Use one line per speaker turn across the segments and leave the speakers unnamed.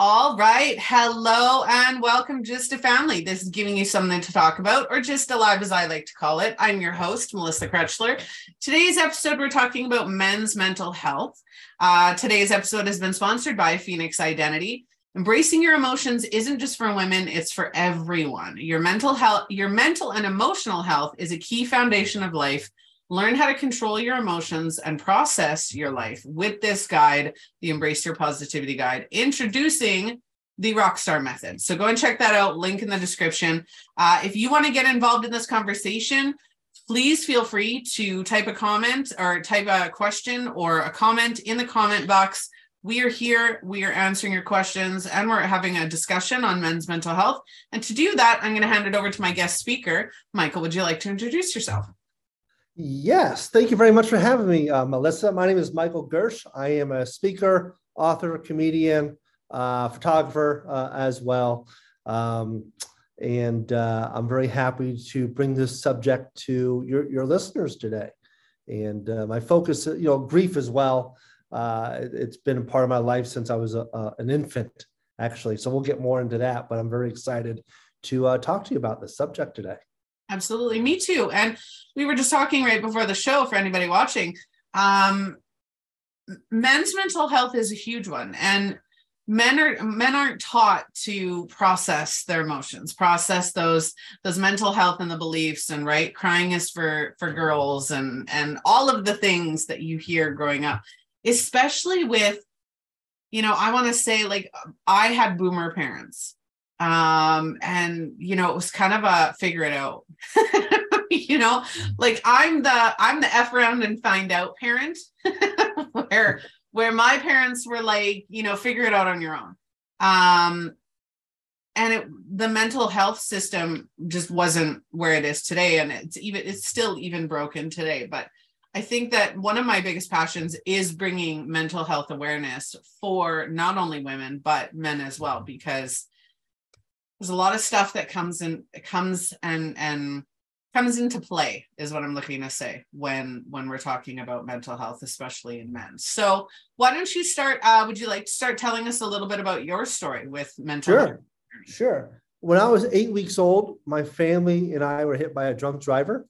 All right. Hello and welcome, Just a Family. This is giving you something to talk about, or GYSTTALIVE as I like to call it. I'm your host, Melissa Krechler. Today's episode, we're talking about men's mental health. Uh, today's episode has been sponsored by Phoenix Identity. Embracing your emotions isn't just for women, it's for everyone. Your mental health, your mental and emotional health is a key foundation of life Learn how to control your emotions and process your life with this guide, the Embrace Your Positivity Guide, introducing the Rockstar Method. So go and check that out. Link in the description. Uh, if you want to get involved in this conversation, please feel free to type a comment or type a question or a comment in the comment box. We are here, we are answering your questions, and we're having a discussion on men's mental health. And to do that, I'm going to hand it over to my guest speaker. Michael, would you like to introduce yourself?
Yes, thank you very much for having me, uh, Melissa. My name is Michael Gershe. I am a speaker, author, comedian, uh, photographer uh, as well. Um, and uh, I'm very happy to bring this subject to your, your listeners today. And uh, my focus, you know, grief as well. Uh, it, has been a part of my life since I was a, an infant, actually. So we'll get more into that, but I'm very excited to talk to you about this subject today.
Absolutely. Me too. And we were just talking right before the show for anybody watching. Um, men's mental health is a huge one. And men are men aren't taught to process their emotions process those those mental health and the beliefs and right crying is for for girls and and all of the things that you hear growing up especially with you know i want to say like i had boomer parents um and you know it was kind of a figure it out you know like i'm the i'm the f around and find out parent where where my parents were like you know figure it out on your own. Um and it the mental health system just wasn't where it is today and it's even it's still even broken today. But i think that one of my biggest passions is bringing mental health awareness for not only women but men as well because there's a lot of stuff that comes in comes and and comes into play is what i'm looking to say when when we're talking about mental health especially in men. So why don't you start uh, would you like to start telling us a little bit about your story with mental
sure.
health?
sure. When i was eight weeks old my family and i were hit by a drunk driver.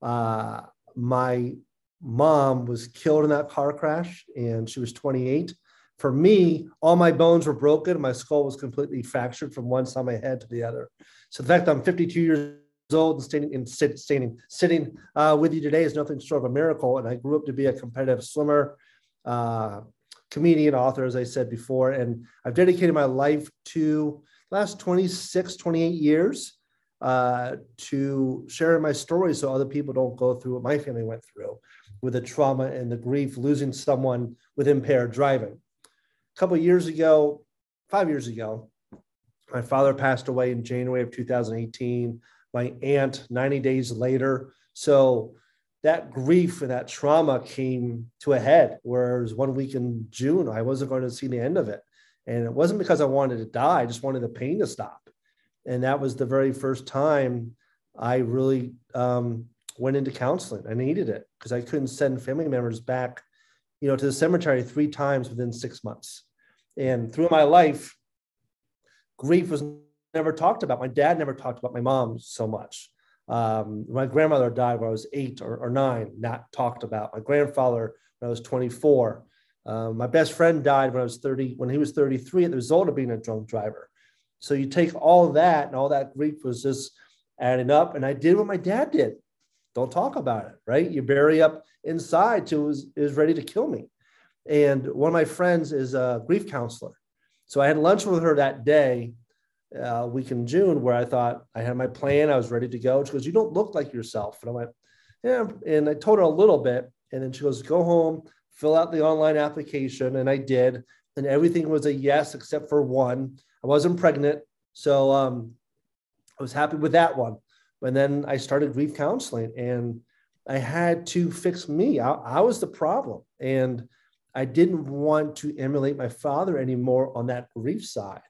Uh, my mom was killed in that car crash and she was 28 for me, all my bones were broken. My skull was completely fractured from one side of my head to the other. So the fact that I'm 52 years old and standing and sit, standing, sitting uh, with you today is nothing short of a miracle. And I grew up to be a competitive swimmer, uh, comedian, author, as I said before. And I've dedicated my life to last 26, 28 years uh, to sharing my story so other people don't go through what my family went through with the trauma and the grief, losing someone with impaired driving a couple years ago, five years ago, my father passed away in January of 2018. My aunt 90 days later. So that grief and that trauma came to a head. Whereas one week in June, I wasn't going to see the end of it. And it wasn't because I wanted to die, I just wanted the pain to stop. And that was the very first time I really um, went into counseling. I needed it because I couldn't send family members back you know, to the cemetery three times within six months. And through my life, grief was never talked about. My dad never talked about my mom so much. Um, my grandmother died when I was eight or, or, nine, not talked about. My grandfather when I was 24. Um, my best friend died when I was 30, when he was 33, as the result of being a drunk driver. So you take all that and all that grief was just adding up. And I did what my dad did don't talk about it, right? You bury up inside to is, is ready to kill me. And one of my friends is a grief counselor. So I had lunch with her that day, uh, week in June, where I thought I had my plan. I was ready to go. She goes, You don't look like yourself. And I went, Yeah. And I told her a little bit. And then she goes, Go home, fill out the online application. And I did. And everything was a yes, except for one. I wasn't pregnant. So um, I was happy with that one. And then I started grief counseling and I had to fix me. I, I, was the problem. And I didn't want to emulate my father anymore on that grief side.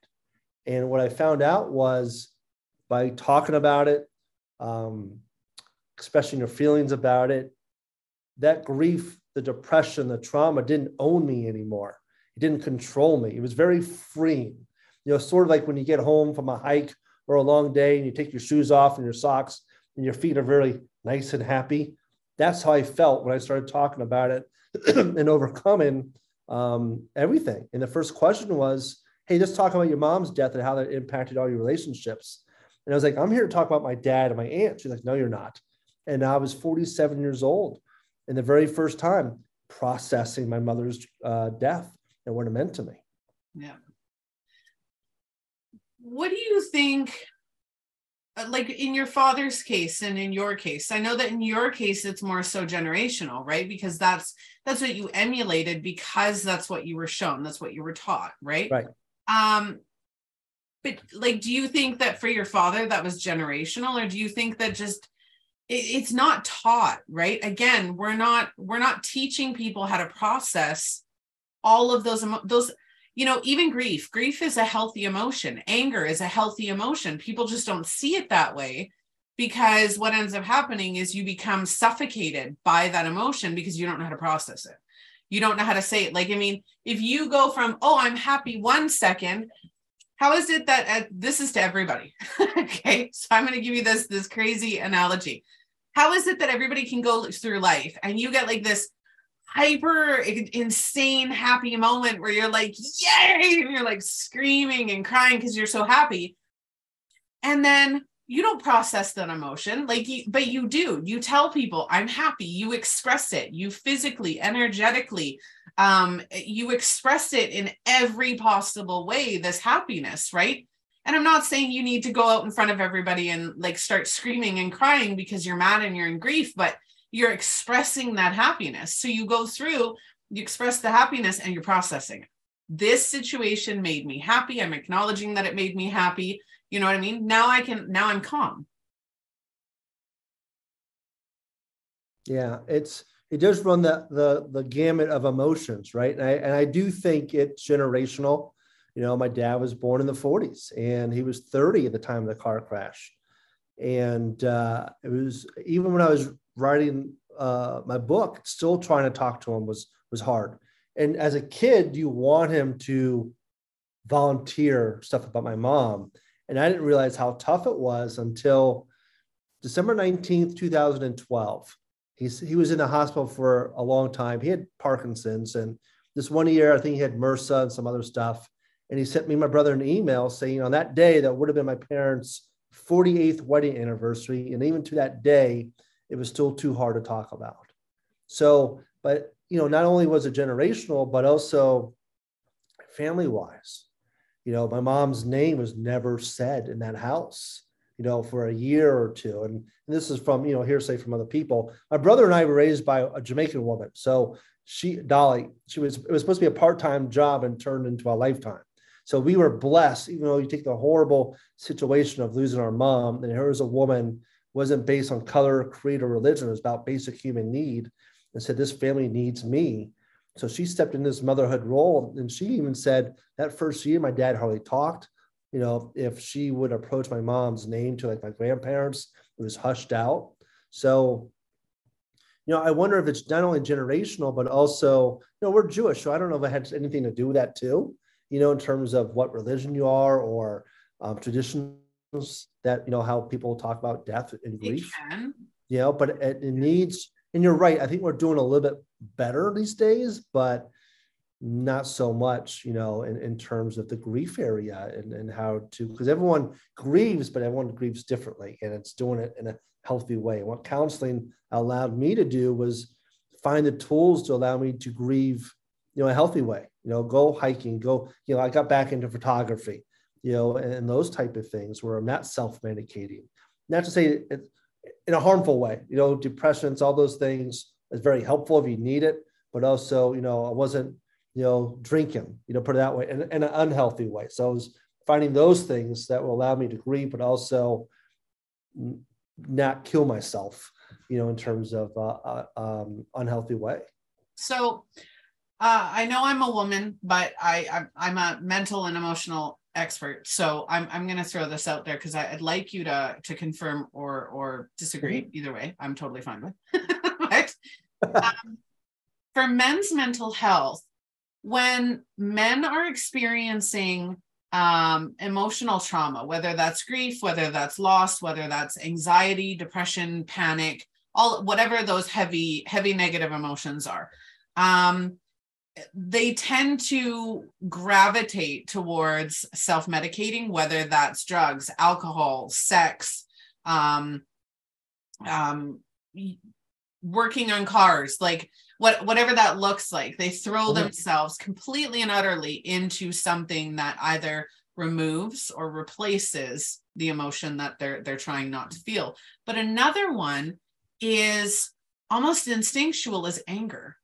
And what I found out was by talking about it, um, expressing your feelings about it, that grief, the depression, the trauma didn't own me anymore. It didn't control me. It was very freeing. You know, sort of like when you get home from a hike or a long day and you take your shoes off and your socks and your feet are very nice and happy. That's how I felt when I started talking about it and overcoming um, everything. And the first question was, Hey, just talk about your mom's death and how that impacted all your relationships. And I was like, I'm here to talk about my dad and my aunt. She's like, No, you're not. And I was 47 years old. And the very first time processing my mother's uh, death and what it meant to me.
Yeah. What do you think? Uh, like in your father's case and in your case? I know that in your case it's more so generational right? Because that's that's what you emulated because that's what you were shown. That's what you were taught right?
Right.
Um but like do you think that for your father that was generational? Or do you think that just it, it's not taught right? Again we're not we're not teaching people how to process all of those those you know even grief grief is a healthy emotion. Anger is a healthy emotion. People just don't see it that way because what ends up happening is you become suffocated by that emotion because you don't know how to process it. You don't know how to say it. Like i mean if you go from oh i'm happy one second how is it that uh, this is to everybody? Okay so i'm going to give you this this crazy analogy. How is it that everybody can go through life and you get like this hyper insane happy moment where you're like yay! And you're like screaming and crying because you're so happy. And then you don't process that emotion like you, but you do. You tell people i'm happy. You express it. You physically energetically um you express it in every possible way this happiness right? And i'm not saying you need to go out in front of everybody and like start screaming and crying because you're mad and you're in grief but you're expressing that happiness. So you go through, you express the happiness and you're processing. This situation made me happy. I'm acknowledging that it made me happy. You know what I mean? Now I can, now I'm calm.
Yeah, it's, it does run the the the gamut of emotions, right? And I, and I do think it's generational. You know, my dad was born in the 40s and he was 30 at the time of the car crash. And uh, it was even when I was writing uh, my book, still trying to talk to him was was hard. And as a kid, you want him to volunteer stuff about my mom, and I didn't realize how tough it was until December nineteenth, two thousand and twelve. He's, he was in the hospital for a long time. He had Parkinson's, and this one year, I think he had MRSA and some other stuff. And he sent me my brother an email saying on that day that would have been my parents' 48th wedding anniversary, and even to that day, it was still too hard to talk about. So, but you know, not only was it generational, but also family wise. You know, my mom's name was never said in that house, you know, for a year or two. And, and this is from, you know, hearsay from other people. My brother and I were raised by a Jamaican woman. So she, Dolly, she was, it was supposed to be a part time job and turned into a lifetime. So we were blessed, even though you take the horrible situation of losing our mom, and here was a woman wasn't based on color, creed, or religion. It was about basic human need and said, This family needs me. So she stepped in this motherhood role. And she even said that first year, my dad hardly talked. You know, if she would approach my mom's name to like my grandparents, it was hushed out. So, you know, I wonder if it's not only generational, but also, you know, we're Jewish. So I don't know if it had anything to do with that too, you know, in terms of what religion you are or um, tradition that you know how people talk about death and grief. you know but it, it, needs and you're right i think we're doing a little bit better these days but not so much you know in, in terms of the grief area and, and how to because everyone grieves but everyone grieves differently and it's doing it in a healthy way. And what counseling allowed me to do was find the tools to allow me to grieve you know a healthy way you know go hiking go you know i got back into photography you know, and, those type of things where I'm not self-medicating. Not to say it in a harmful way, you know, depressions, all those things is very helpful if you need it, but also, you know, I wasn't, you know, drinking, you know, put it that way, in, in an unhealthy way. So I was finding those things that will allow me to grieve, but also not kill myself, you know, in terms of uh, uh, um, unhealthy way.
So uh, I know I'm a woman, but I, I I'm a mental and emotional expert. So I'm I'm going to throw this out there because I'd like you to to confirm or or disagree. Mm-hmm. Either way, I'm totally fine with. but um, for men's mental health, when men are experiencing um, emotional trauma, whether that's grief, whether that's loss, whether that's anxiety, depression, panic, all whatever those heavy, heavy negative emotions are. Um, they tend to gravitate towards self-medicating, whether that's drugs, alcohol, sex, um, um, working on cars, like what whatever that looks like. They throw mm-hmm. themselves completely and utterly into something that either removes or replaces the emotion that they're they're trying not to feel. But another one is almost instinctual is anger.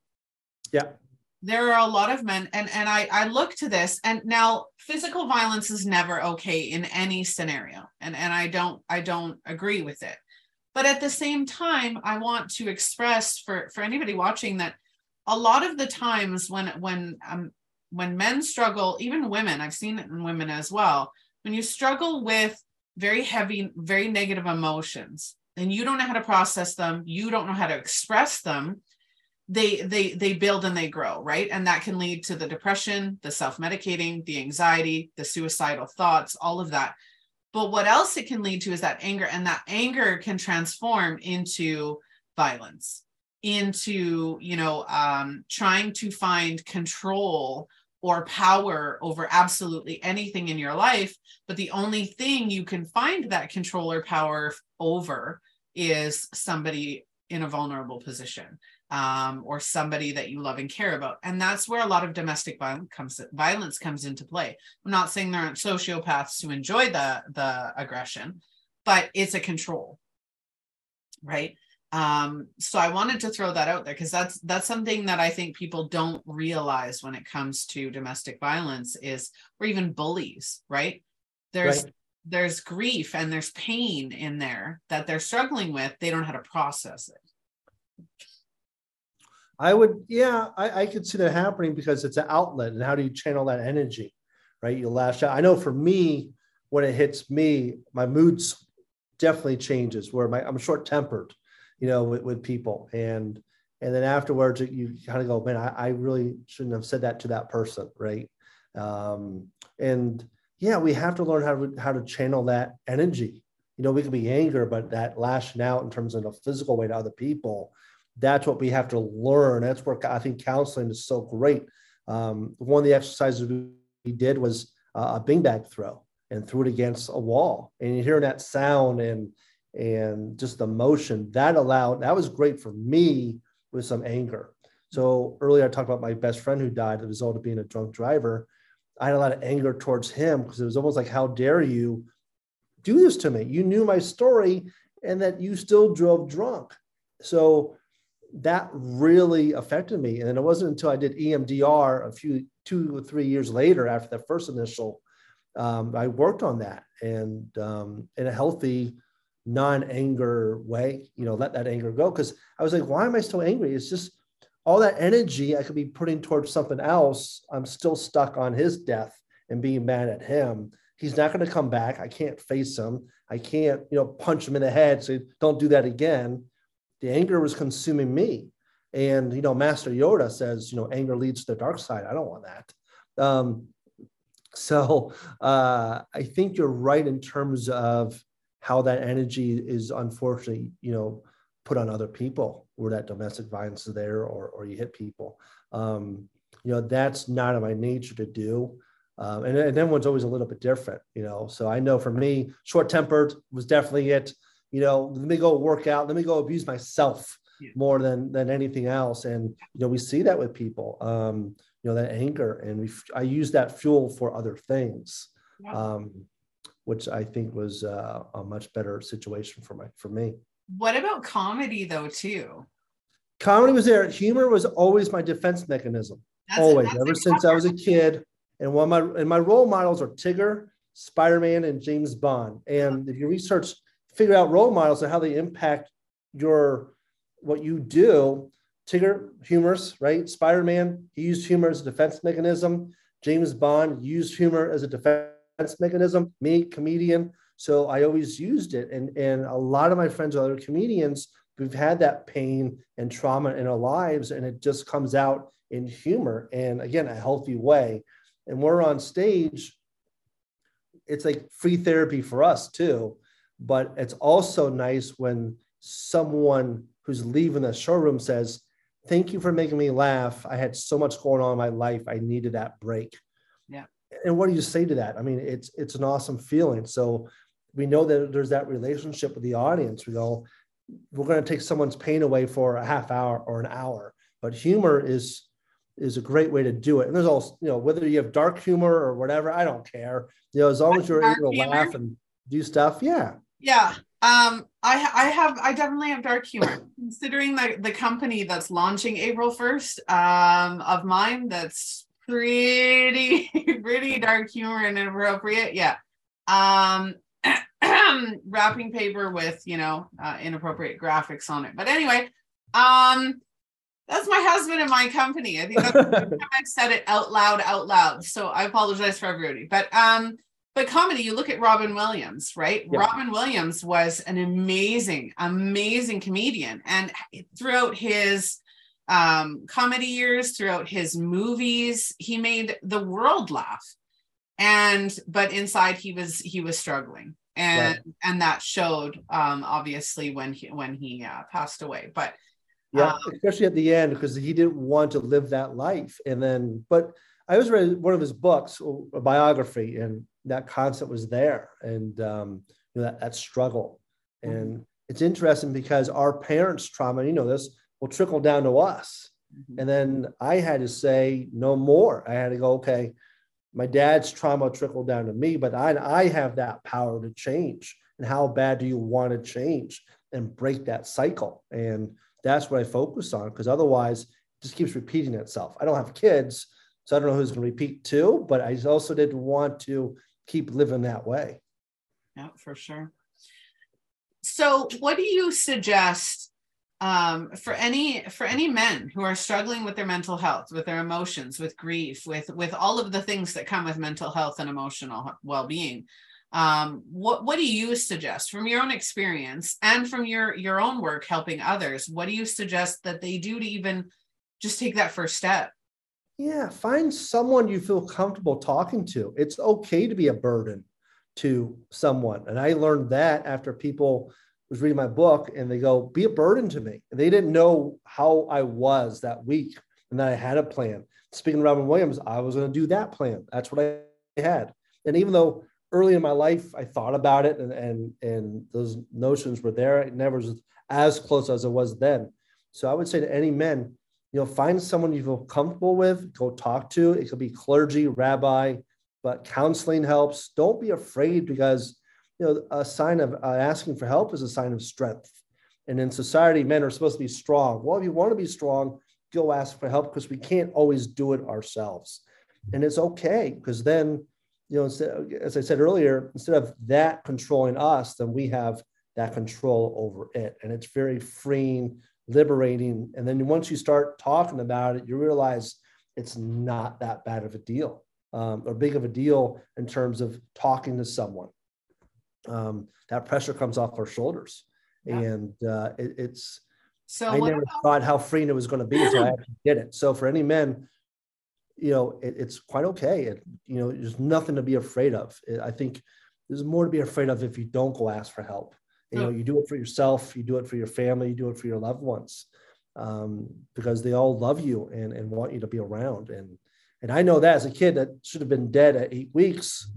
Yeah.
There are a lot of men and and I I look to this and now physical violence is never okay in any scenario and and I don't I don't agree with it. But at the same time I want to express for for anybody watching that a lot of the times when when um when men struggle even women I've seen it in women as well when you struggle with very heavy very negative emotions and you don't know how to process them you don't know how to express them they they they build and they grow right? And that can lead to the depression the self-medicating the anxiety the suicidal thoughts all of that. But what else it can lead to is that anger and that anger can transform into violence into you know um, trying to find control or power over absolutely anything in your life. But the only thing you can find that control or power over is somebody in a vulnerable position um, or somebody that you love and care about. And that's where a lot of domestic violence comes violence comes into play. I'm not saying there aren't sociopaths who enjoy the the aggression, but it's a control, right? Um, so I wanted to throw that out there because that's that's something that I think people don't realize when it comes to domestic violence is or even bullies, right? There's right there's grief and there's pain in there that they're struggling with they don't know how to process it
i would yeah I, I could see that happening because it's an outlet and how do you channel that energy right? You lash out. I know for me when it hits me my mood definitely changes where my i'm short tempered you know with, with people. And and then afterwards you kind of go man I, I really shouldn't have said that to that person right? Um and yeah, we have to learn how to how to channel that energy. You know, we can be anger, but that lashing out in terms of a physical way to other people, that's what we have to learn. That's where I think counseling is so great. Um, one of the exercises we did was uh, a beanbag throw and threw it against a wall, and you hear that sound and and just the motion that allowed that was great for me with some anger. So earlier I talked about my best friend who died as a result of being a drunk driver I had a lot of anger towards him because it was almost like, how dare you do this to me? You knew my story and that you still drove drunk. So that really affected me. And it wasn't until I did EMDR a few, two or three years later after that first initial, um, I worked on that and um, in a healthy, non-anger way, you know, let that anger go. Cause I was like, why am I so angry? It's just, all that energy I could be putting towards something else, I'm still stuck on his death and being mad at him. He's not going to come back. I can't face him. I can't, you know, punch him in the head. Say, don't do that again. The anger was consuming me. And, you know, Master Yoda says, you know, anger leads to the dark side. I don't want that. Um, so uh, I think you're right in terms of how that energy is unfortunately, you know, put on other people where that domestic violence is there or, or you hit people. Um, you know, that's not in my nature to do. Um, and, and everyone's always a little bit different, you know. So I know for me, short tempered was definitely it. You know, let me go work out, let me go abuse myself yeah. more than than anything else. And you know, we see that with people. Um, you know, that anger, and we I use that fuel for other things, yeah. um, which I think was uh, a much better situation for my for me.
What about comedy though, too?
Comedy was there. Humor was always my defense mechanism. That's always, ever since I was a kid. And one of my and my role models are Tigger, Spider-Man, and James Bond. And if you research, figure out role models and how they impact your what you do. Tigger, humorous, right? Spider-Man, he used humor as a defense mechanism. James Bond used humor as a defense mechanism. Me, comedian. So I always used it. And, and a lot of my friends, are other comedians, we've had that pain and trauma in our lives, and it just comes out in humor and again, a healthy way. And we're on stage, it's like free therapy for us too. But it's also nice when someone who's leaving the showroom says, Thank you for making me laugh. I had so much going on in my life. I needed that break.
Yeah.
And what do you say to that? I mean, it's it's an awesome feeling. So we know that there's that relationship with the audience. We go, we're going to take someone's pain away for a half hour or an hour. But humor is is a great way to do it. And there's also, you know, whether you have dark humor or whatever, I don't care. You know, as long as you're able to humor. laugh and do stuff, yeah.
Yeah. Um, I I have I definitely have dark humor. Considering the the company that's launching April 1st um of mine, that's pretty pretty dark humor and inappropriate. Yeah. Um wrapping paper with you know uh, inappropriate graphics on it. But anyway, um that's my husband and my company. I think that's I've said it out loud, out loud. So I apologize for everybody. But um, but comedy, you look at Robin Williams, right? Yeah. Robin Williams was an amazing, amazing comedian. And throughout his um, comedy years, throughout his movies, he made the world laugh. And but inside he was he was struggling. And right. and that showed um obviously when he when he uh, passed away. But
yeah, um, especially at the end because he didn't want to live that life. And then, but I was read one of his books, a biography, and that concept was there, and um, you know that, that struggle. Mm-hmm. And it's interesting because our parents' trauma, you know this, will trickle down to us. Mm-hmm. And then I had to say no more. I had to go, okay, my dad's trauma trickled down to me, but I, I have that power to change. And how bad do you want to change and break that cycle? And that's what I focus on because otherwise it just keeps repeating itself. I don't have kids, so I don't know who's going to repeat too, but I also didn't want to keep living that way.
Yeah, for sure. So, what do you suggest um, for any for any men who are struggling with their mental health, with their emotions, with grief, with with all of the things that come with mental health and emotional well being? um, what what do you suggest from your own experience and from your your own work helping others what do you suggest that they do to even just take that first step
yeah find someone you feel comfortable talking to it's okay to be a burden to someone and i learned that after people was reading my book and they go be a burden to me and they didn't know how i was that week and that i had a plan speaking of robin williams i was going to do that plan that's what i had and even though early in my life, I thought about it and, and, and those notions were there. It never was as close as it was then. So I would say to any men, you know, find someone you feel comfortable with, go talk to. It could be clergy, rabbi, but counseling helps. Don't be afraid because, you know, a sign of uh, asking for help is a sign of strength. And in society, men are supposed to be strong. Well, if you want to be strong, go ask for help because we can't always do it ourselves. And it's okay because then you know, as I said earlier, instead of that controlling us, then we have that control over it. And it's very freeing, liberating. And then once you start talking about it, you realize it's not that bad of a deal um, or big of a deal in terms of talking to someone. Um, that pressure comes off our shoulders. Yeah. And uh, it, it's, so I never about- thought how freeing it was going to be until I actually did it. So for any men you know, it, it's quite okay. It, you know, there's nothing to be afraid of. It, I think there's more to be afraid of if you don't go ask for help. You know, you do it for yourself, you do it for your family, you do it for your loved ones, um, because they all love you and, and want you to be around. And and I know that as a kid that should have been dead at eight weeks.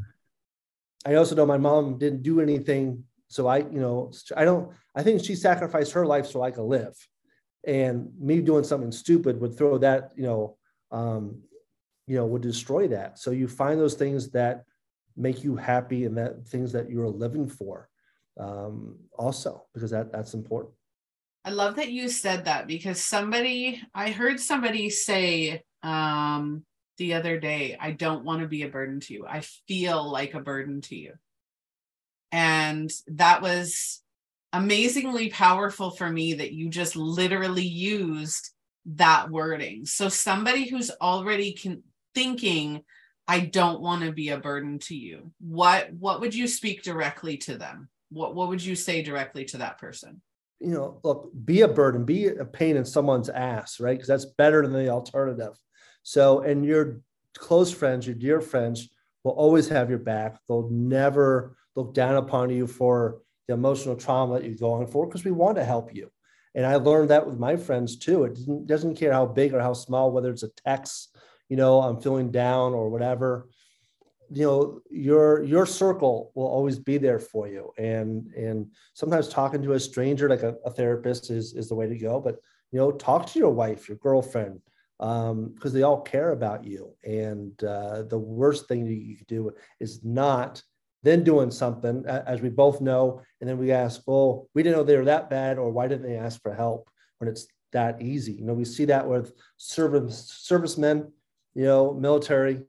I also know my mom didn't do anything, so I, you know, I don't. I think she sacrificed her life so I could live, and me doing something stupid would throw that, you know, um, you know would destroy that so you find those things that make you happy and that things that you're living for um, also because that that's important.
I love that you said that because somebody i heard somebody say um, the other day i don't want to be a burden to you. I feel like a burden to you. And that was amazingly powerful for me that you just literally used that wording. So somebody who's already can thinking i don't want to be a burden to you what what would you speak directly to them what what would you say directly to that person
you know look be a burden be a pain in someone's ass right because that's better than the alternative so and your close friends your dear friends will always have your back. They'll never look down upon you for the emotional trauma that you're going for because we want to help you. And I learned that with my friends too. It doesn't, care how big or how small, whether it's a text, you know, I'm feeling down or whatever. You know, your your circle will always be there for you. And and sometimes talking to a stranger, like a, a therapist, is is the way to go. But you know, talk to your wife, your girlfriend, um, because um, they all care about you. And uh, the worst thing you can do is not then doing something, as we both know, and then we ask, "Well, we didn't know they were that bad, or why didn't they ask for help?" When it's that easy, you know, we see that with service servicemen, you know, military,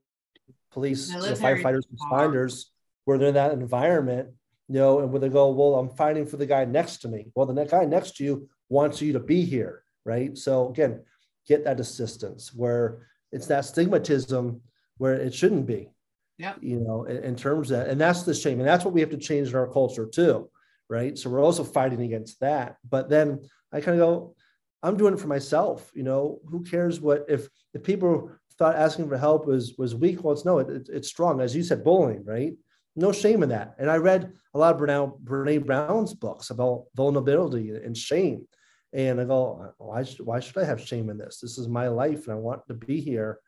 police. You know, firefighters, responders, where they're in that environment, you know, and where they go, "Well, I'm fighting for the guy next to me." Well, the guy next to you wants you to be here, right? So again, get that assistance where it's that stigmatism where it shouldn't be
yeah.
You know, in, in, terms of, that, and that's the shame. And that's what we have to change in our culture too. Right. So we're also fighting against that. But then I kind of go, I'm doing it for myself. You know, who cares what, if, if people thought asking for help was, was weak, well, it's no, it, it, it's strong. As you said, bullying, right? No shame in that. And I read a lot of Brene, Brene Brown's books about vulnerability and shame. And I go, why should, why should I have shame in this? This is my life and I want to be here,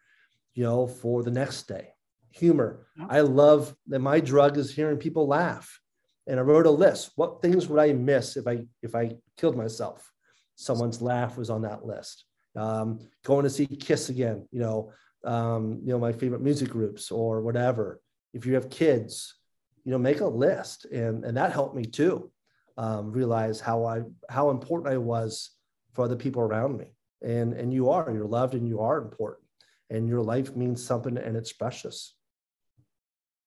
you know, for the next day humor. I love that my drug is hearing people laugh. And I wrote a list. What things would I miss if I if I killed myself? Someone's laugh was on that list. Um, going to see Kiss again, you know, um, you know, my favorite music groups or whatever. If you have kids, you know, make a list. And and that helped me too. Um, realize how I how important I was for other people around me. And and you are, you're loved and you are important. And your life means something and it's precious.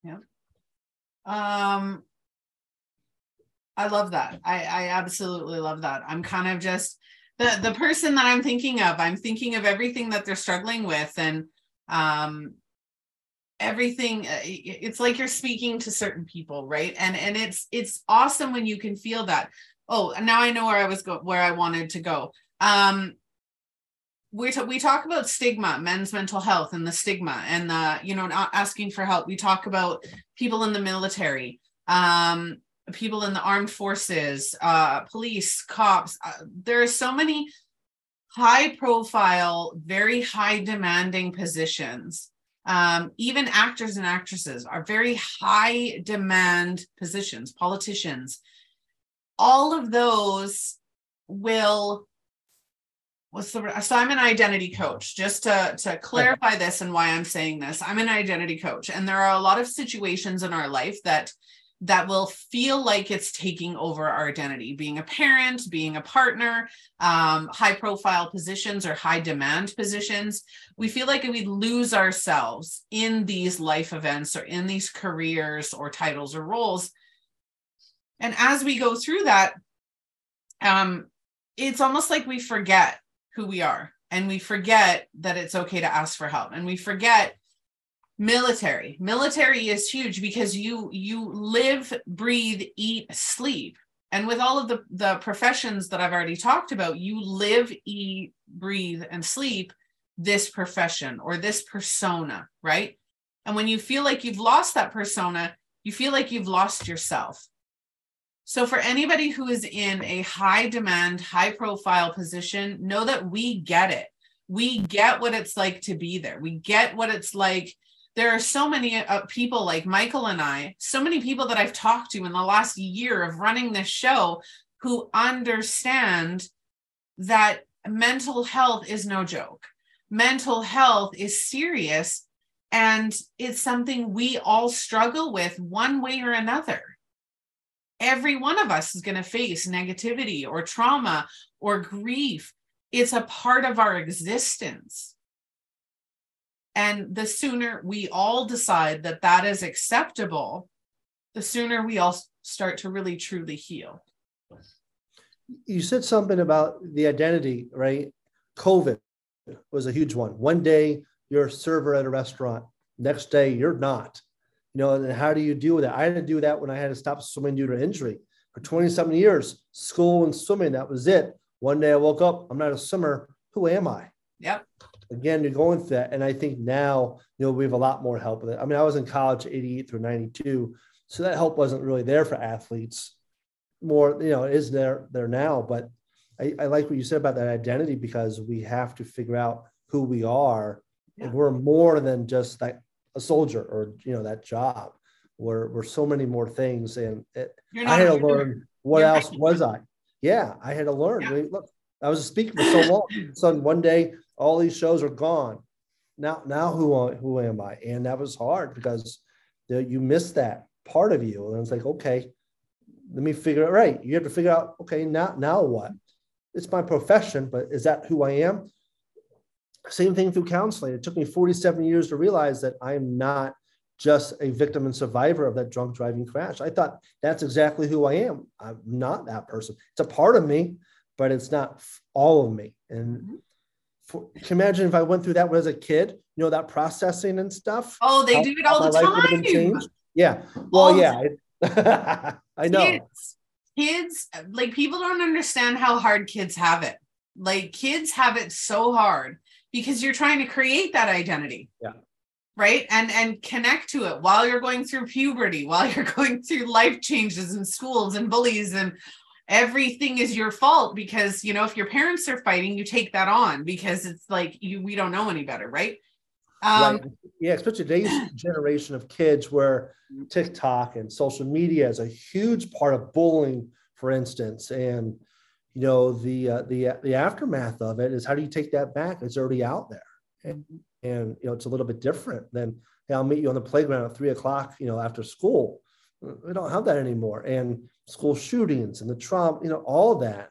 Yeah. Um, I love that. I, I absolutely love that. I'm kind of just the the person that I'm thinking of. I'm thinking of everything that they're struggling with, and um, everything. Uh, it's like you're speaking to certain people, right? And and it's it's awesome when you can feel that. Oh, now I know where I was go where I wanted to go. Um, we t- we talk about stigma, men's mental health, and the stigma, and the you know not asking for help. We talk about people in the military, um, people in the armed forces, uh, police, cops. Uh, there are so many high profile, very high demanding positions. Um, even actors and actresses are very high demand positions. Politicians, all of those will what's the so i'm an identity coach just to to clarify this and why i'm saying this i'm an identity coach and there are a lot of situations in our life that that will feel like it's taking over our identity. Being a parent being a partner um, high profile positions or high demand positions we feel like we lose ourselves in these life events or in these careers or titles or roles. And as we go through that um, it's almost like we forget who we are and we forget that it's okay to ask for help and we forget military military is huge because you you live breathe eat sleep and with all of the the professions that i've already talked about you live eat breathe and sleep this profession or this persona right and when you feel like you've lost that persona you feel like you've lost yourself so, for anybody who is in a high demand, high profile position, know that we get it. We get what it's like to be there. We get what it's like. There are so many uh, people like Michael and I, so many people that I've talked to in the last year of running this show who understand that mental health is no joke. Mental health is serious and it's something we all struggle with one way or another every one of us is going to face negativity or trauma or grief. It's a part of our existence. And the sooner we all decide that that is acceptable, the sooner we all start to really truly heal.
You said something about the identity, right? COVID was a huge one. One day you're a server at a restaurant, next day you're not you know, and how do you deal with that? I had to do that when I had to stop swimming due to injury. For 27 years, school and swimming, that was it. One day I woke up, I'm not a swimmer. Who am I?
Yep.
Again, you're going through that. And I think now, you know, we have a lot more help with it. I mean, I was in college 88 through 92. So that help wasn't really there for athletes. More, you know, it is there there now. But I, I like what you said about that identity because we have to figure out who we are. Yeah. And we're more than just like a soldier or you know that job. We're we're so many more things. And it, I had to learn what You're else right. was I? Yeah, I had to learn. Yeah. Look, I was a speaker for so long. Sudden one day all these shows are gone. Now, now who who am I? And that was hard because you miss that part of you. And it's like, okay, let me figure it right. You have to figure out, okay, now now what? It's my profession, but is that who I am? Same thing through counseling. It took me 47 years to realize that I'm not just a victim and survivor of that drunk driving crash. I thought that's exactly who I am. I'm not that person. It's a part of me, but it's not all of me. And mm-hmm for, can you imagine if I went through that when I was a kid, you know, that processing and stuff?
Oh, they how, do it all the time.
Yeah. Well, all yeah. I, I know.
Kids, kids, like people don't understand how hard kids have it. Like kids have it so hard because you're trying to create that identity.
Yeah.
Right. And and connect to it while you're going through puberty, while you're going through life changes and schools and bullies and everything is your fault because you know if your parents are fighting you take that on because it's like you we don't know any better right
um right. yeah especially today's generation of kids where tiktok and social media is a huge part of bullying for instance and you know the uh, the the aftermath of it is how do you take that back it's already out there and, and you know it's a little bit different than hey, i'll meet you on the playground at three o'clock you know after school we don't have that anymore. And school shootings and the trauma, you know, all that.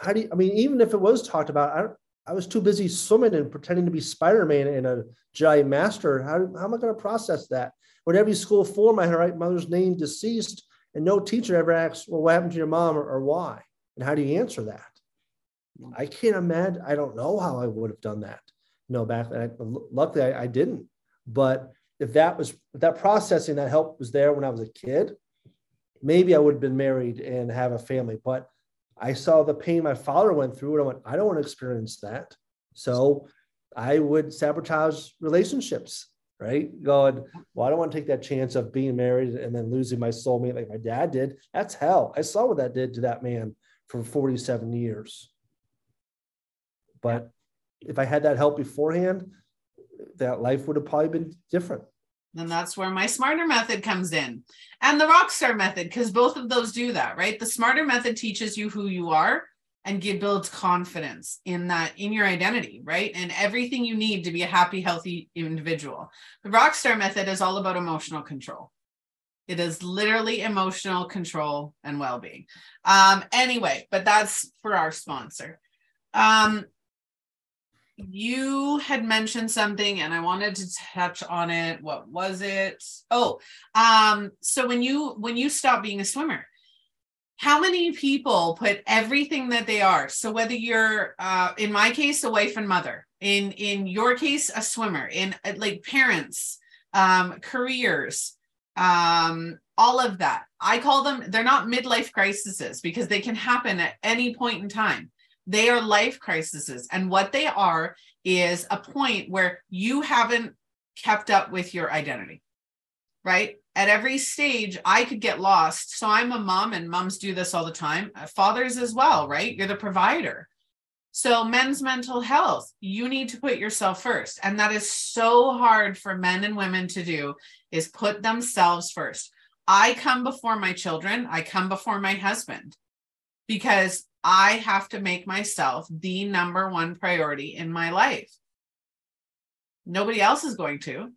How do you, I mean, even if it was talked about, I, I was too busy swimming and pretending to be Spider-Man and a Jedi Master. How, how am I going to process that? When every school form, I had to write mother's name deceased, and no teacher ever asks, well, what happened to your mom or, or why? And how do you answer that? I can't imagine. I don't know how I would have done that. Know, back then, luckily I, I didn't. But if that was if that processing that help was there when I was a kid, maybe I would have been married and have a family. But I saw the pain my father went through, and I went, I don't want to experience that. So I would sabotage relationships, right? Going, well, I don't want to take that chance of being married and then losing my soulmate like my dad did. That's hell. I saw what that did to that man for 47 years. But if I had that help beforehand, that life would have probably been different.
And that's where my smarter method comes in and the rockstar method, because both of those do that, right? The smarter method teaches you who you are and give, builds confidence in that, in your identity, right? And everything you need to be a happy, healthy individual. The rockstar method is all about emotional control. It is literally emotional control and well being. Um, anyway, but that's for our sponsor. Um, you had mentioned something and I wanted to touch on it. What was it? Oh, um, so when you when you stop being a swimmer, how many people put everything that they are? So whether you're uh in my case, a wife and mother, in in your case, a swimmer, in uh, like parents, um, careers, um, all of that. I call them, they're not midlife crises because they can happen at any point in time they are life crises. And what they are is a point where you haven't kept up with your identity, right? At every stage, I could get lost. So I'm a mom, and moms do this all the time. Uh, fathers as well, right? You're the provider. So, men's mental health, you need to put yourself first. And that is so hard for men and women to do is put themselves first. I come before my children, I come before my husband because I have to make myself the number one priority in my life. Nobody else is going to.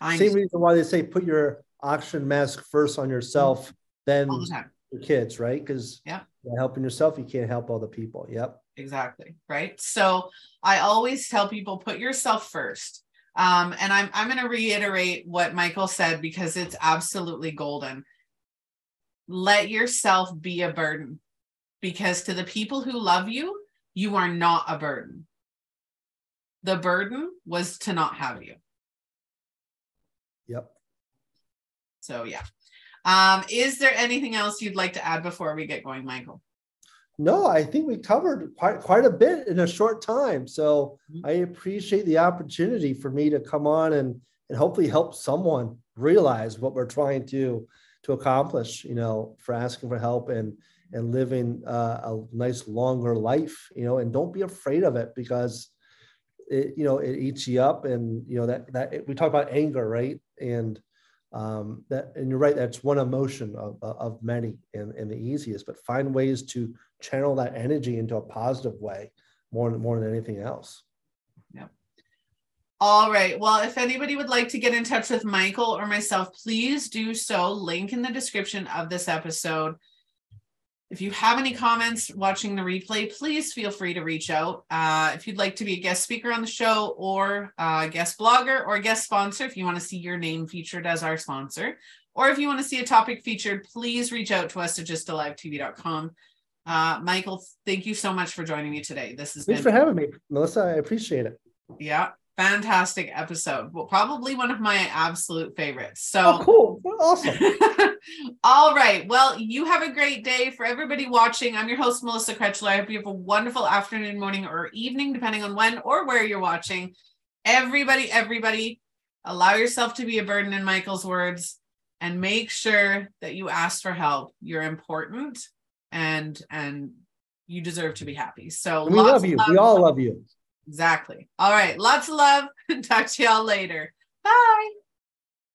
I Same reason why they say put your oxygen mask first on yourself, then the your kids, right? Because
yeah,
helping yourself, you can't help other people. Yep.
Exactly. Right. So I always tell people put yourself first. Um, and I'm I'm going to reiterate what Michael said because it's absolutely golden. Let yourself be a burden because to the people who love you, you are not a burden. The burden was to not have you.
Yep.
So, yeah. Um, is there anything else you'd like to add before we get going, Michael?
No, I think we covered quite quite a bit in a short time. So
Mhm.
I appreciate the opportunity for me to come on and and hopefully help someone realize what we're trying to to accomplish. You know, for asking for help and and living uh, a nice longer life. You know, and don't be afraid of it because it you know it eats you up and you know that that we talk about anger right and um, that and you're right that's one emotion of, of many and, and the easiest but find ways to channel that energy into a positive way more more than anything else
All right. Well, if anybody would like to get in touch with Michael or myself, please do so. Link in the description of this episode. If you have any comments watching the replay, please feel free to reach out. Uh, if you'd like to be a guest speaker on the show or a guest blogger or guest sponsor, if you want to see your name featured as our sponsor, or if you want to see a topic featured, please reach out to us at gysttalivetv.com. Uh, Michael, thank you so much for joining me today. This has
thanks
been
for having me melissa i appreciate it
yeah, fantastic episode. Well, probably one of my absolute favorites. So
oh cool awesome
All right. Well, you have a great day. For everybody watching, I'm your host, Melissa Krechler. I hope you have a wonderful afternoon, morning, or evening, depending on when or where you're watching. Everybody, everybody, allow yourself to be a burden, in Michael's words, and make sure that you ask for help. You're important and and you deserve to be happy. So
we love you we all love you
Exactly. All right. Lots of love. Talk to y'all later. Bye.